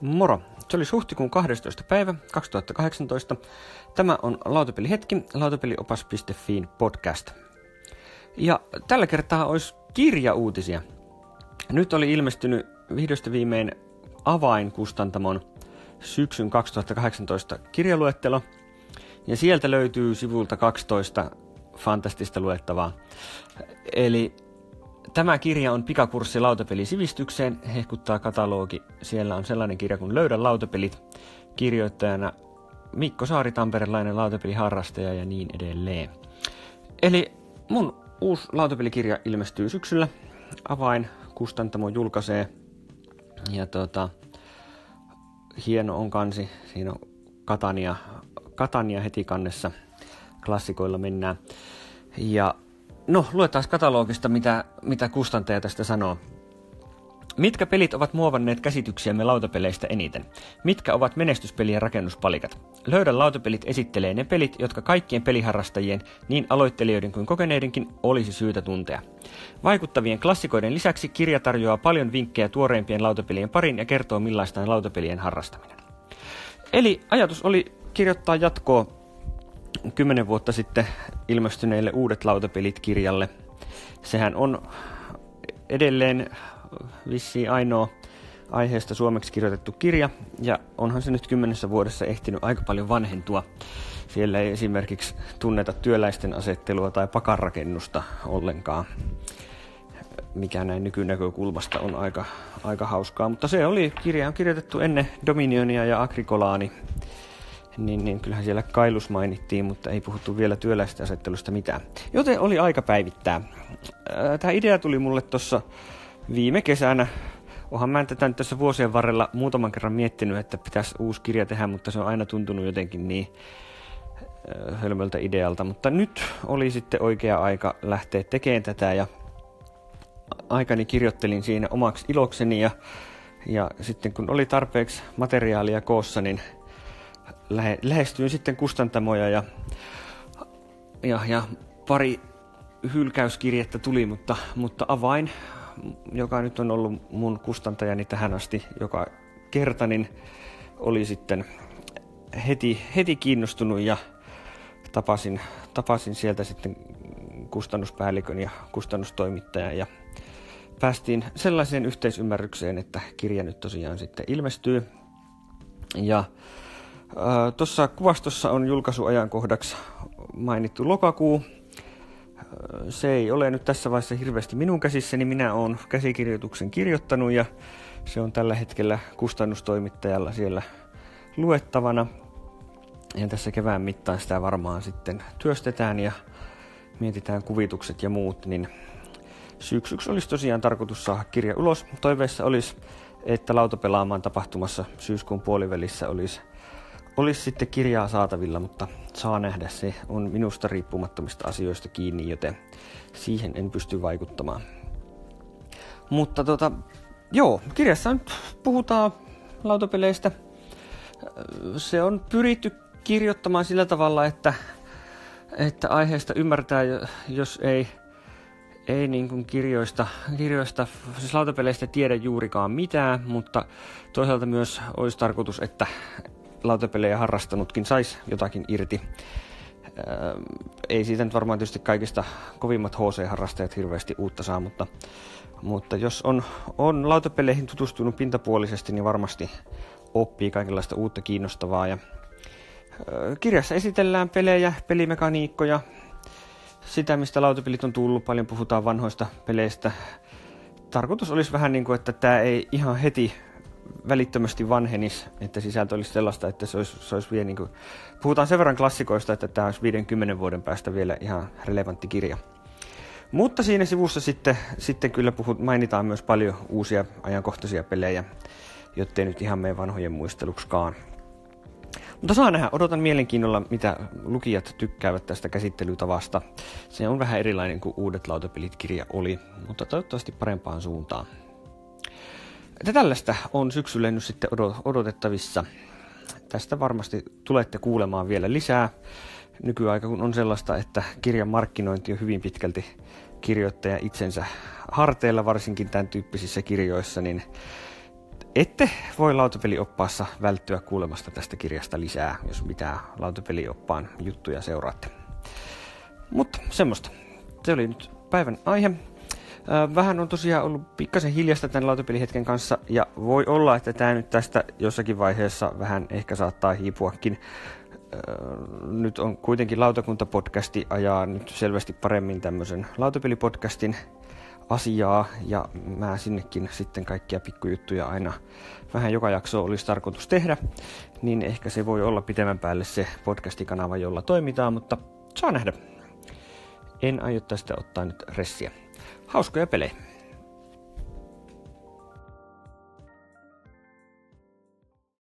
Moro! Se oli huhtikuun 12. päivä 2018. Tämä on Lautapelihetki, lautapeliopas.fiin podcast. Ja tällä kertaa olisi kirjauutisia. Nyt oli ilmestynyt vihdosta viimein avainkustantamon syksyn 2018 kirjaluettelo. Ja sieltä löytyy sivulta 12 fantastista luettavaa. Eli Tämä kirja on pikakurssi lautapelisivistykseen, hehkuttaa katalogi. Siellä on sellainen kirja kuin Löydä lautapelit, kirjoittajana Mikko Saari, tamperelainen lautapeliharrastaja ja niin edelleen. Eli mun uusi lautapelikirja ilmestyy syksyllä. Avain Kustantamo julkaisee. Ja tota, hieno on kansi. Siinä on Katania, Katania heti kannessa. Klassikoilla mennään. Ja No, luetaan katalogista, mitä, mitä kustantaja tästä sanoo. Mitkä pelit ovat muovanneet käsityksiämme lautapeleistä eniten? Mitkä ovat menestyspelien rakennuspalikat? Löydä lautapelit esittelee ne pelit, jotka kaikkien peliharrastajien, niin aloittelijoiden kuin kokeneidenkin, olisi syytä tuntea. Vaikuttavien klassikoiden lisäksi kirja tarjoaa paljon vinkkejä tuoreimpien lautapelien parin ja kertoo millaista on lautapelien harrastaminen. Eli ajatus oli kirjoittaa jatkoa kymmenen vuotta sitten ilmestyneille Uudet lautapelit kirjalle. Sehän on edelleen vissiin ainoa aiheesta suomeksi kirjoitettu kirja, ja onhan se nyt kymmenessä vuodessa ehtinyt aika paljon vanhentua. Siellä ei esimerkiksi tunneta työläisten asettelua tai pakanrakennusta ollenkaan, mikä näin nykynäkökulmasta on aika, aika hauskaa. Mutta se oli, kirja on kirjoitettu ennen Dominionia ja Agricolaani niin, niin kyllähän siellä kailus mainittiin, mutta ei puhuttu vielä työläisten asettelusta mitään. Joten oli aika päivittää. Tämä idea tuli mulle tuossa viime kesänä. Ohan mä tätä nyt tässä vuosien varrella muutaman kerran miettinyt, että pitäisi uusi kirja tehdä, mutta se on aina tuntunut jotenkin niin hölmöltä idealta. Mutta nyt oli sitten oikea aika lähteä tekemään tätä ja aikani kirjoittelin siinä omaksi ilokseni ja, ja sitten kun oli tarpeeksi materiaalia koossa, niin lähe, lähestyin sitten kustantamoja ja, ja, ja pari hylkäyskirjettä tuli, mutta, mutta avain, joka nyt on ollut mun kustantajani tähän asti joka kerta, niin oli sitten heti, heti kiinnostunut ja tapasin, tapasin sieltä sitten kustannuspäällikön ja kustannustoimittajan ja päästiin sellaiseen yhteisymmärrykseen, että kirja nyt tosiaan sitten ilmestyy. Ja Tuossa kuvastossa on julkaisuajankohdaksi mainittu lokakuu. Se ei ole nyt tässä vaiheessa hirveästi minun käsissäni. Minä olen käsikirjoituksen kirjoittanut ja se on tällä hetkellä kustannustoimittajalla siellä luettavana. Ja tässä kevään mittaan sitä varmaan sitten työstetään ja mietitään kuvitukset ja muut, niin syksyksi olisi tosiaan tarkoitus saada kirja ulos. Toiveessa olisi, että lautapelaamaan tapahtumassa syyskuun puolivälissä olisi olisi sitten kirjaa saatavilla, mutta saa nähdä, se on minusta riippumattomista asioista kiinni, joten siihen en pysty vaikuttamaan. Mutta tota, joo, kirjassa nyt puhutaan lautapeleistä. Se on pyritty kirjoittamaan sillä tavalla, että, että aiheesta ymmärtää, jos ei, ei niin kuin kirjoista, kirjoista, siis lautapeleistä tiedä juurikaan mitään, mutta toisaalta myös olisi tarkoitus, että, lautapelejä harrastanutkin saisi jotakin irti. Ää, ei siitä nyt varmaan tietysti kaikista kovimmat HC-harrastajat hirveästi uutta saa, mutta, mutta jos on, on lautapeleihin tutustunut pintapuolisesti, niin varmasti oppii kaikenlaista uutta kiinnostavaa. Ja, ää, kirjassa esitellään pelejä, pelimekaniikkoja, sitä mistä lautapelit on tullut, paljon puhutaan vanhoista peleistä. Tarkoitus olisi vähän niin kuin, että tämä ei ihan heti välittömästi vanhenis, että sisältö olisi sellaista, että se olisi, se olisi vielä niin kuin, puhutaan sen verran klassikoista, että tämä olisi 50 vuoden päästä vielä ihan relevantti kirja. Mutta siinä sivussa sitten, sitten kyllä puhut, mainitaan myös paljon uusia ajankohtaisia pelejä, jottei nyt ihan meidän vanhojen muisteluksikaan. Mutta saa nähdä, odotan mielenkiinnolla, mitä lukijat tykkäävät tästä käsittelytavasta. Se on vähän erilainen kuin uudet lautapelit kirja oli, mutta toivottavasti parempaan suuntaan. Että tällaista on syksyllä nyt sitten odotettavissa. Tästä varmasti tulette kuulemaan vielä lisää. Nykyaika kun on sellaista, että kirjan markkinointi on hyvin pitkälti kirjoittaja itsensä harteilla, varsinkin tämän tyyppisissä kirjoissa, niin ette voi lautapelioppaassa välttyä kuulemasta tästä kirjasta lisää, jos mitä lautapelioppaan juttuja seuraatte. Mutta semmoista. Se oli nyt päivän aihe. Vähän on tosiaan ollut pikkasen hiljasta tämän lautapelihetken kanssa, ja voi olla, että tämä nyt tästä jossakin vaiheessa vähän ehkä saattaa hiipuakin. Nyt on kuitenkin lautakuntapodcasti ajaa nyt selvästi paremmin tämmöisen lautapelipodcastin asiaa, ja mä sinnekin sitten kaikkia pikkujuttuja aina vähän joka jakso olisi tarkoitus tehdä, niin ehkä se voi olla pitemmän päälle se podcastikanava, jolla toimitaan, mutta saa nähdä. En aio tästä ottaa nyt ressiä. Hauskoja pelejä.